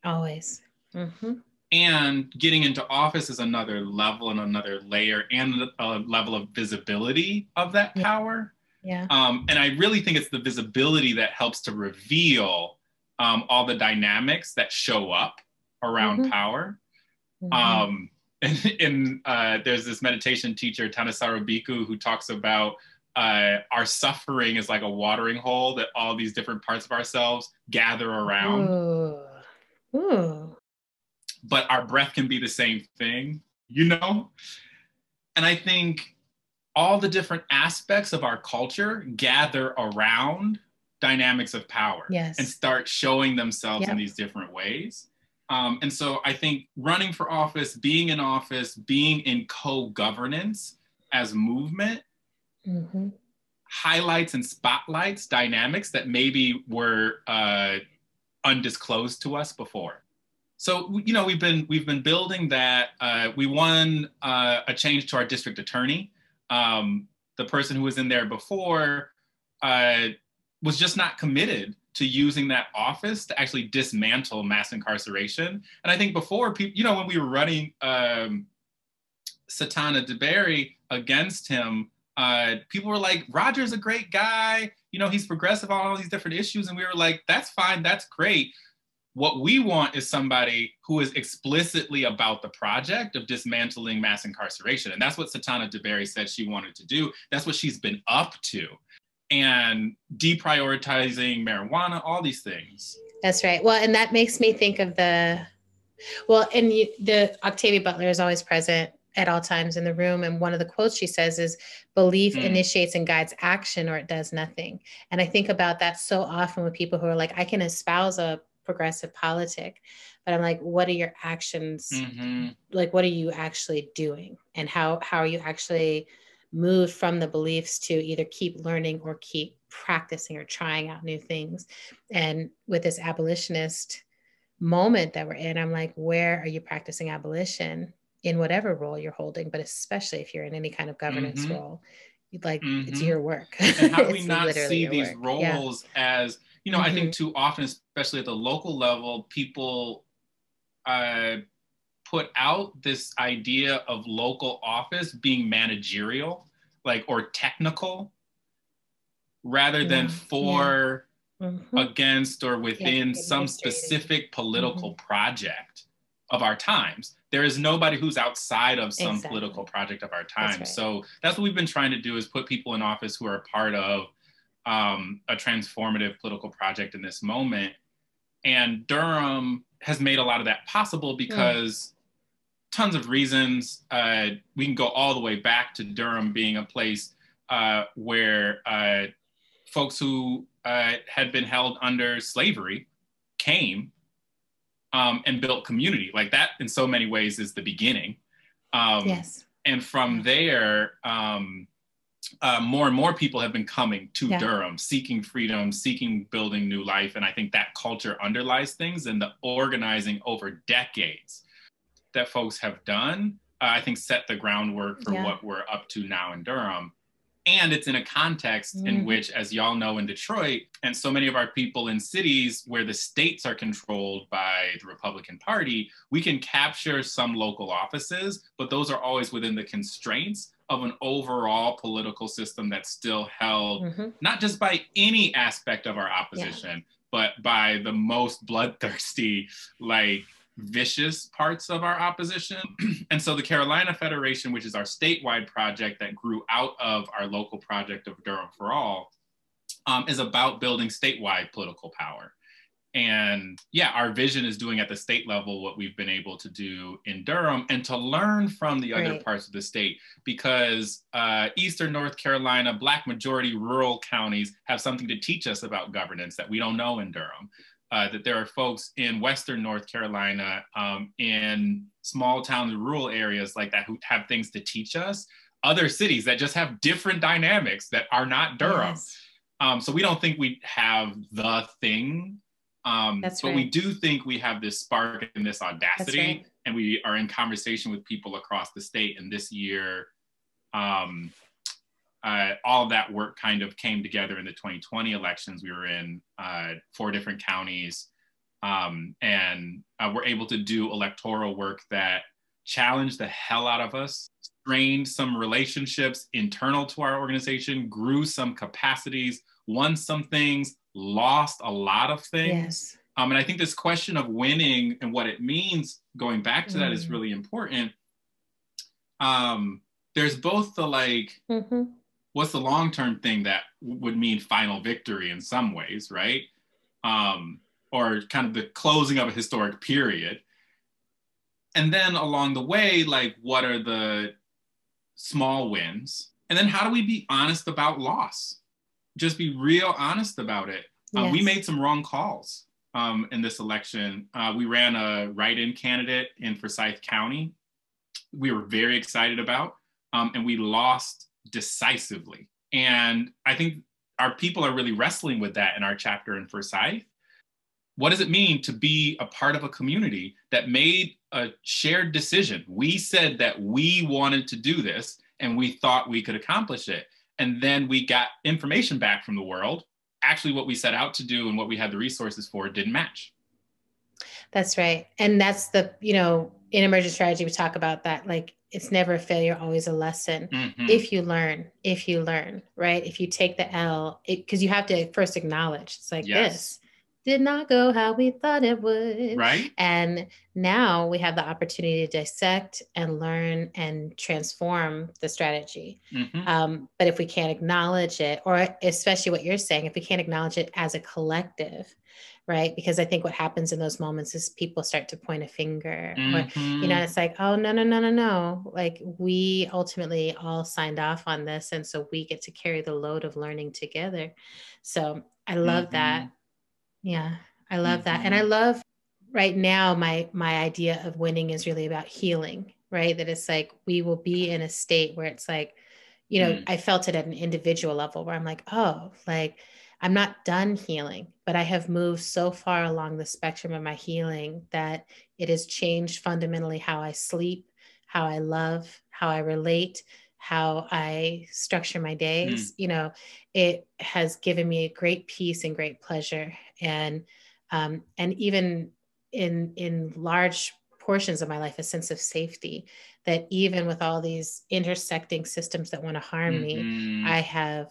Always. Mm-hmm. And getting into office is another level and another layer and a level of visibility of that power. Yeah. Um, and I really think it's the visibility that helps to reveal um, all the dynamics that show up around mm-hmm. power. Mm-hmm. Um, and, and uh, there's this meditation teacher, Thanissaro Bhikkhu, who talks about uh, our suffering is like a watering hole that all these different parts of ourselves gather around. Ooh. Ooh. But our breath can be the same thing, you know? And I think all the different aspects of our culture gather around dynamics of power yes. and start showing themselves yep. in these different ways. Um, and so I think running for office, being in office, being in co governance as movement mm-hmm. highlights and spotlights dynamics that maybe were uh, undisclosed to us before. So you know we've been we've been building that. Uh, we won uh, a change to our district attorney um, the person who was in there before uh, was just not committed to using that office to actually dismantle mass incarceration. And I think before, people, you know, when we were running um, Satana DeBerry against him, uh, people were like, Roger's a great guy. You know, he's progressive on all these different issues. And we were like, that's fine, that's great. What we want is somebody who is explicitly about the project of dismantling mass incarceration. And that's what Satana DeBerry said she wanted to do. That's what she's been up to. And deprioritizing marijuana, all these things. That's right. Well, and that makes me think of the, well, and you, the Octavia Butler is always present at all times in the room. And one of the quotes she says is, belief mm. initiates and guides action or it does nothing. And I think about that so often with people who are like, I can espouse a progressive politic but i'm like what are your actions mm-hmm. like what are you actually doing and how how are you actually moved from the beliefs to either keep learning or keep practicing or trying out new things and with this abolitionist moment that we're in i'm like where are you practicing abolition in whatever role you're holding but especially if you're in any kind of governance mm-hmm. role like mm-hmm. it's your work and how do we not see these work. roles yeah. as you know, mm-hmm. I think mm-hmm. too often, especially at the local level, people uh, put out this idea of local office being managerial, like or technical, rather yeah. than for, yeah. mm-hmm. against, or within yeah, some specific political mm-hmm. project of our times. There is nobody who's outside of some exactly. political project of our times. That's right. So that's what we've been trying to do is put people in office who are part of um, a transformative political project in this moment. And Durham has made a lot of that possible because mm. Tons of reasons. Uh, we can go all the way back to Durham being a place uh, where uh, folks who uh, had been held under slavery came um, and built community. Like that, in so many ways, is the beginning. Um, yes. And from there, um, uh, more and more people have been coming to yeah. Durham, seeking freedom, seeking building new life. And I think that culture underlies things and the organizing over decades that folks have done, uh, I think set the groundwork for yeah. what we're up to now in Durham. And it's in a context mm. in which, as y'all know in Detroit, and so many of our people in cities where the states are controlled by the Republican Party, we can capture some local offices, but those are always within the constraints of an overall political system that's still held mm-hmm. not just by any aspect of our opposition, yeah. but by the most bloodthirsty, like vicious parts of our opposition. and so the Carolina Federation, which is our statewide project that grew out of our local project of Durham for All, um, is about building statewide political power. And yeah, our vision is doing at the state level what we've been able to do in Durham and to learn from the other right. parts of the state because uh, Eastern North Carolina, Black majority rural counties have something to teach us about governance that we don't know in Durham. Uh, that there are folks in Western North Carolina, um, in small towns, rural areas like that who have things to teach us. Other cities that just have different dynamics that are not Durham. Yes. Um, so we don't think we have the thing Um, That's but right. we do think we have this spark and this audacity, right. and we are in conversation with people across the state. And this year, um, uh, all of that work kind of came together in the 2020 elections. We were in uh, four different counties, um, and uh, we're able to do electoral work that challenged the hell out of us, strained some relationships internal to our organization, grew some capacities, won some things, lost a lot of things. Yes. Um, and I think this question of winning and what it means, going back to that, is Mm. really important. Um, there's both the like, hmm what's the long term thing that would mean final victory in some ways, right? Um, or kind of the closing of a historic period. And then along the way, like, what are the small wins? And then how do we be honest about loss? Just be real honest about it. Uh, We made some wrong calls um, in this election. Uh, we ran a write in candidate in Forsyth County. We were very excited about, um, and we lost decisively. And I think our people are really wrestling with that in our chapter in Forsyth. What does it mean to be a part of a community that made a shared decision? We said that we wanted to do this and we thought we could accomplish it. And then we got information back from the world. Actually, what we set out to do and what we had the resources for didn't match. That's right. And that's the, you know, in emergent strategy, we talk about that. Like, it's never a failure, always a lesson. Mhm. If you learn, if you learn, right? If you take the L, because you have to first acknowledge it's like Yes. this did not go how we thought it would. right? And now we have the opportunity to dissect and learn and transform the strategy. Mhm. Um, but if we can't acknowledge it, or especially what you're saying, if we can't acknowledge it as a collective, right? Because I think what happens in those moments is people start to point a finger, or, you know, Mhm. it's like, oh, no, no, no, no, no. Like we ultimately all signed off on this. And so we get to carry the load of learning together. So I love that. Yeah, I love that. And I love right now my my idea of winning is really about healing, right? That it's like we will be in a state where it's like, you know, Mm. I felt it at an individual level where I'm like, oh, like I'm not done healing, but I have moved so far along the spectrum of my healing that it has changed fundamentally how I sleep, how I love, how I relate, how I structure my days. You know, it has given me a great peace and great pleasure. And um, and even in in large portions of my life, a sense of safety that even with all these intersecting systems that want to harm me, Mhm. I have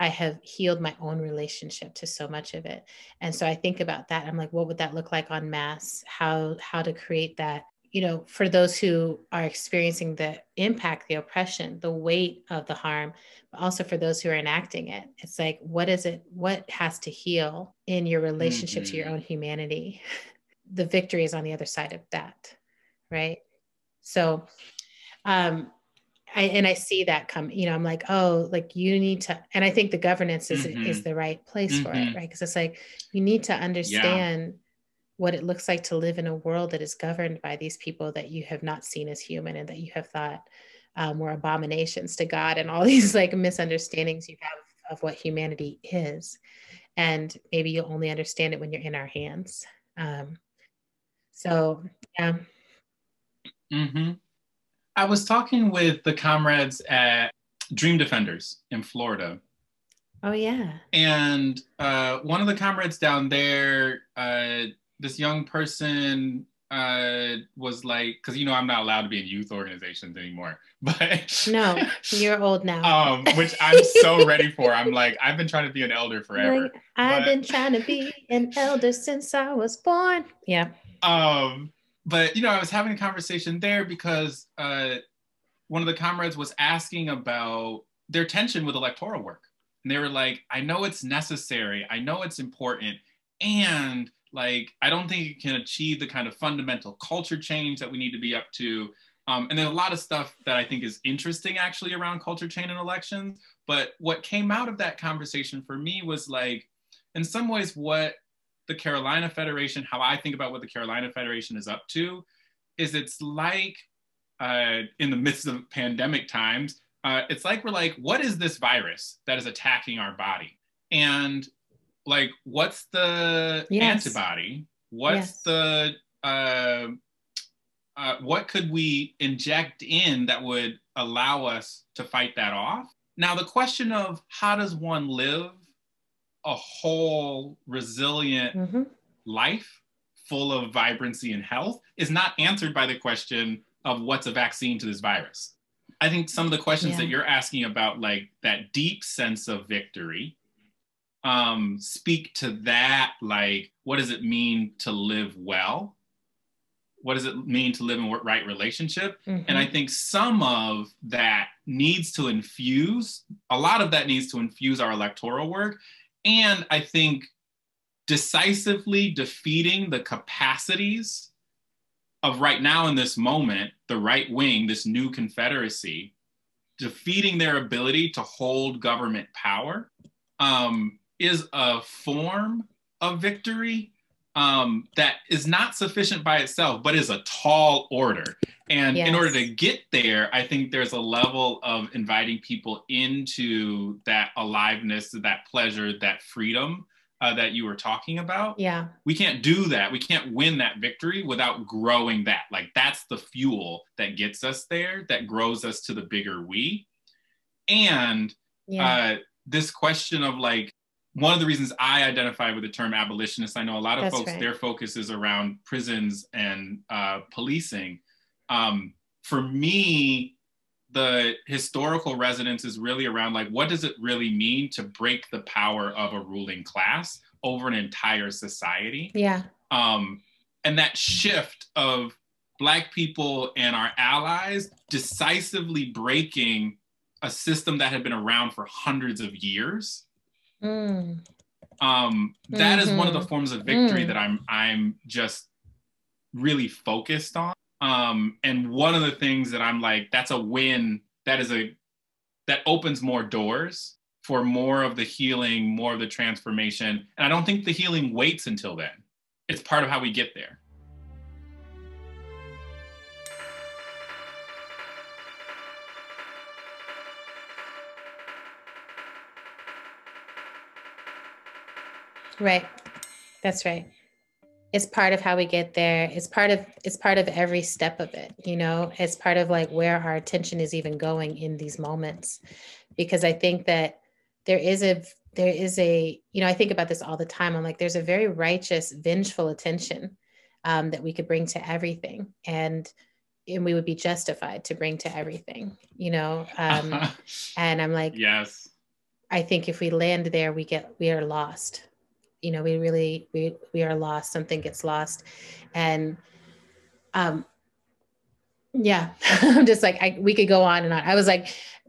I have healed my own relationship to so much of it. And so I think about that. I'm like, what would that look like on mass? How how to create that, you know, for those who are experiencing the impact, the oppression, the weight of the harm, but also for those who are enacting it. It's like, what is it? What has to heal in your relationship to your Mhm. own humanity? The victory is on the other side of that, right? So um I, and I see that come, you know, I'm like, oh, like you need to, and I think the governance is is Mhm. the right place for it, Mhm. right? Because it's like you need to understand what it looks like to live in a world that is governed by these people that you have not seen as human and that you have thought um, were abominations to God and all these like misunderstandings you have of what humanity is, and maybe you'll only understand it when you're in our hands. Um, so yeah, hmm I was talking with the comrades at Dream Defenders in Florida, oh yeah, and uh, one of the comrades down there, uh, this young person uh, was like, because you know I'm not allowed to be in youth organizations anymore, but no, you're old now. um, which I'm so ready for. I'm like, I've been trying to be an elder forever. Like, I've but- been trying to be an elder since I was born. Yeah. um but you know i was having a conversation there because uh one of the comrades was asking about their tension with electoral work. And they were like i know it's necessary. I know it's important. And like i don't think it can achieve the kind of fundamental culture change that we need to be up to. Um, and there's a lot of stuff that i think is interesting actually around culture change and elections. But what came out of that conversation for me was like in some ways what the Carolina Federation, how I think about what the Carolina Federation is up to, is it's like uh, in the midst of pandemic times, uh, it's like we're like, what is this virus that is attacking our body? And like what's the yes. antibody what's yes. the uh, uh, what could we inject in that would allow us to fight that off now the question of how does one live a whole resilient mm-hmm. life full of vibrancy and health is not answered by the question of what's a vaccine to this virus i think some of the questions yeah. that you're asking about like that deep sense of victory um, speak to that like what does it mean to live well what does it mean to live in a right relationship mm-hmm. and i think some of that needs to infuse a lot of that needs to infuse our electoral work and i think decisively defeating the capacities of right now in this moment the right wing this new confederacy defeating their ability to hold government power um, is a form of victory um, that is not sufficient by itself, but is a tall order. And yes. in order to get there, I think there's a level of inviting people into that aliveness, that pleasure, that freedom uh, that you were talking about. Yeah. We can't do that. We can't win that victory without growing that. Like that's the fuel that gets us there, that grows us to the bigger we. And yeah. uh, this question of like, one of the reasons I identify with the term abolitionist, I know a lot of That's folks, right. their focus is around prisons and uh, policing. Um, for me, the historical resonance is really around like, what does it really mean to break the power of a ruling class over an entire society? Yeah. Um, and that shift of Black people and our allies decisively breaking a system that had been around for hundreds of years Mm. Um, that mm-hmm. is one of the mm-hmm. forms of victory mm. that I'm I'm just really focused on. Um, and one of the things that I'm like, that's a win. That is a that opens more doors for more of the healing, more of the transformation. And I don't think the healing waits until then. It's part of how we get there. Right. That's right. It's part of how we get there. It's part of it's part of every step of it, you know. It's part of like where our attention is even going in these moments. Because I think that there is a there is a, you know, I think about this all the time. I'm like, there's a very righteous, vengeful attention um, that we could bring to everything. And and we would be justified to bring to everything, you know. Um, and I'm like, yes. I think if we land there, we get we are lost you know we really we we are lost. Something gets lost. And um yeah i'm just like I, we could go on and on. I was like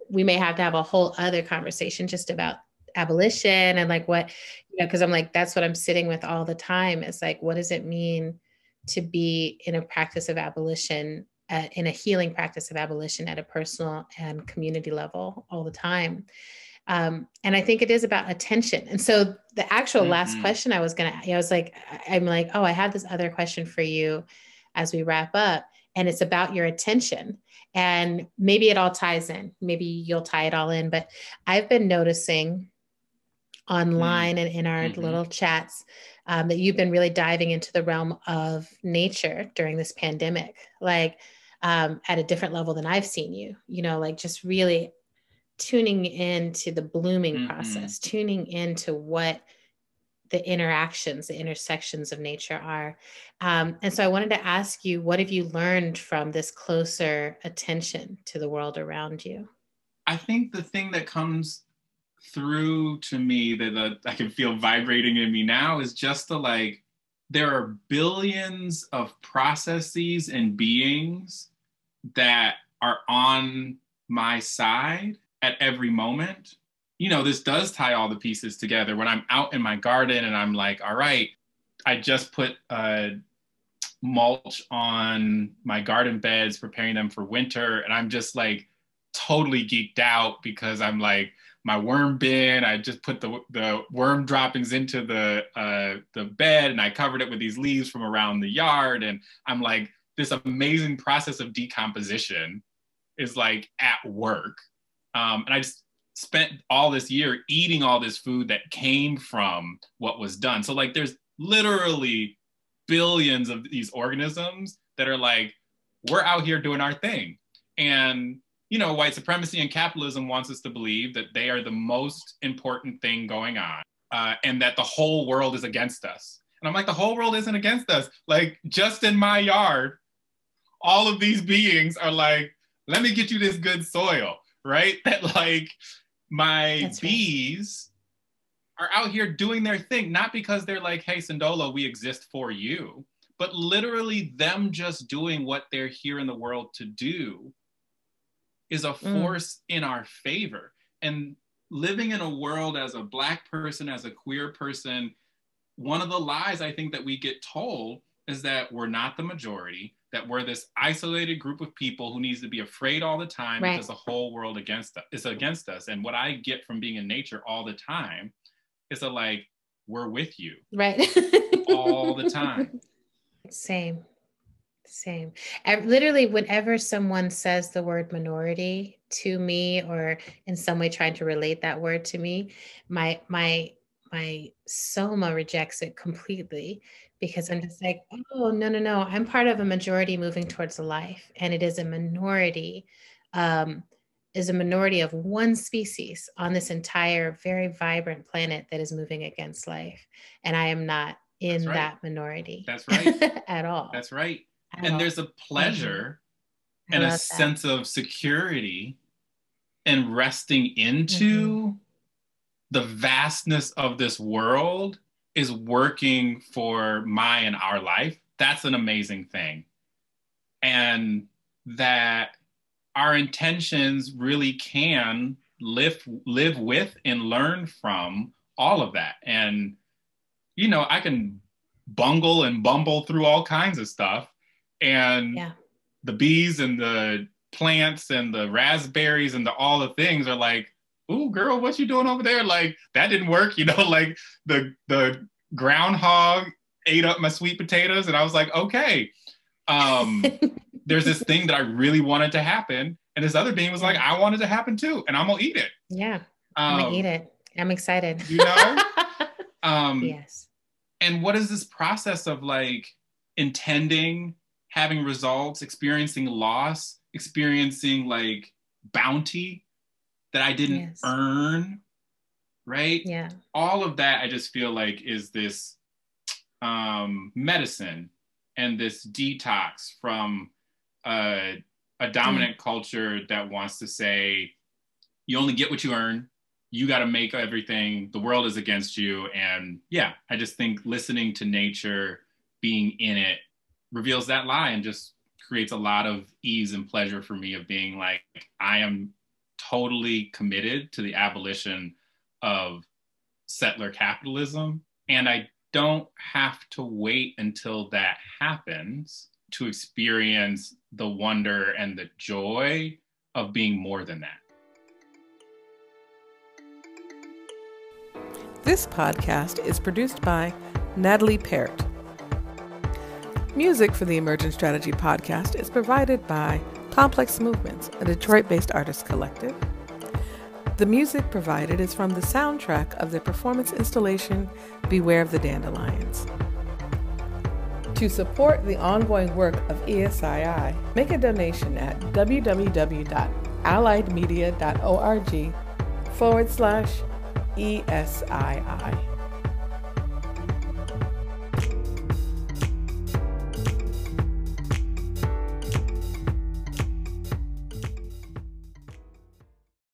we may have to have a whole other conversation just about abolition and like what you know because i'm like that's what i'm sitting with all the time it's like what does it mean to be in a practice of abolition uh, in a healing practice of abolition at a personal and community level all the time um, and I think it is about attention. And so the actual mm-hmm. last question I was going to, I was like, I'm like, oh, I have this other question for you as we wrap up. And it's about your attention. And maybe it all ties in. Maybe you'll tie it all in. But I've been noticing online mm-hmm. and in our mm-hmm. little chats um, that you've been really diving into the realm of nature during this pandemic, like um, at a different level than I've seen you, you know, like just really tuning into the blooming mm-hmm. process, tuning into what the interactions, the intersections of nature are. Um, and so I wanted to ask you, what have you learned from this closer attention to the world around you? I think the thing that comes through to me that, that I can feel vibrating in me now is just the like, there are billions of processes and beings that are on my side at every moment. You know, this does tie all the pieces together. When I'm out in my garden and I'm like, all right, I just put uh, mulch on my garden beds, preparing them for winter. And I'm just like totally geeked out because I'm like, my worm bin. I just put the the worm droppings into the uh, the bed, and I covered it with these leaves from around the yard. And I'm like, this amazing process of decomposition is like at work, um, and I just spent all this year eating all this food that came from what was done. So like there's literally billions of these organisms that are like, we're out here doing our thing. And you know, white supremacy and capitalism wants us to believe that they are the most important thing going on, uh, and that the whole world is against us. And I'm like, the whole world isn't against us. Like, just in my yard, all of these beings are like, let me get you this good soil, right? That like my That's bees right. are out here doing their thing, not because they're like, hey, Sendolo, we exist for you, but literally them just doing what they're here in the world to do is a mm. force mm. in our favor. And living in a world as a Black person, as a queer person, one of the lies I think that we get told is that we're not the majority, that we're this isolated group of people who needs to be afraid all the time right. because the whole world against us is against us. And what I get from being in nature all the time is a like, we're with you. Right. all the time. Same. Same. I, literally, whenever someone says the word minority to me, or in some way trying to relate that word to me, my my my soma rejects it completely because I'm just like, oh no no no, I'm part of a majority moving towards life, and it is a minority. Um, is a minority of one species on this entire very vibrant planet that is moving against life and i am not in right. that minority that's right at all that's right and there's a pleasure mm-hmm. and a that. sense of security and resting into mm-hmm. the vastness of this world is working for my and our life that's an amazing thing. And that our intentions really can live live with and learn from all of that. And you know i can bungle and bumble through all kinds of stuff. And yeah. the bees and the plants and the raspberries and the all the things are like ooh girl what you doing over there? Like that didn't work you know like the the groundhog ate up my sweet potatoes and i was like okay. Um there's this thing that i really wanted to happen and this other being was like i wanted to happen too and i'm gonna eat it. Yeah i'm gonna um, eat it. I'm excited. you know? Um yes. and what is this process of like intending having results, experiencing loss, experiencing like bounty that I didn't yes. earn, right? Yeah. All of that I just feel like is this um, medicine and this detox from a dominant mm. culture that wants to say, you only get what you earn. You got to make everything. The world is against you. And yeah, I just think listening to nature, being in it, reveals that lie and just creates a lot of ease and pleasure for me of being like i am totally committed to the abolition of settler capitalism. And i don't have to wait until that happens to experience the wonder and the joy of being more than that. This podcast is produced by natalie parrott Music for the Emergent Strategy podcast is provided by Complex Movements, a Detroit based artist collective. The music provided is from the soundtrack of the performance installation Beware of the Dandelions. To support the ongoing work of ESII, make a donation at www.alliedmedia.org forward slash ESII.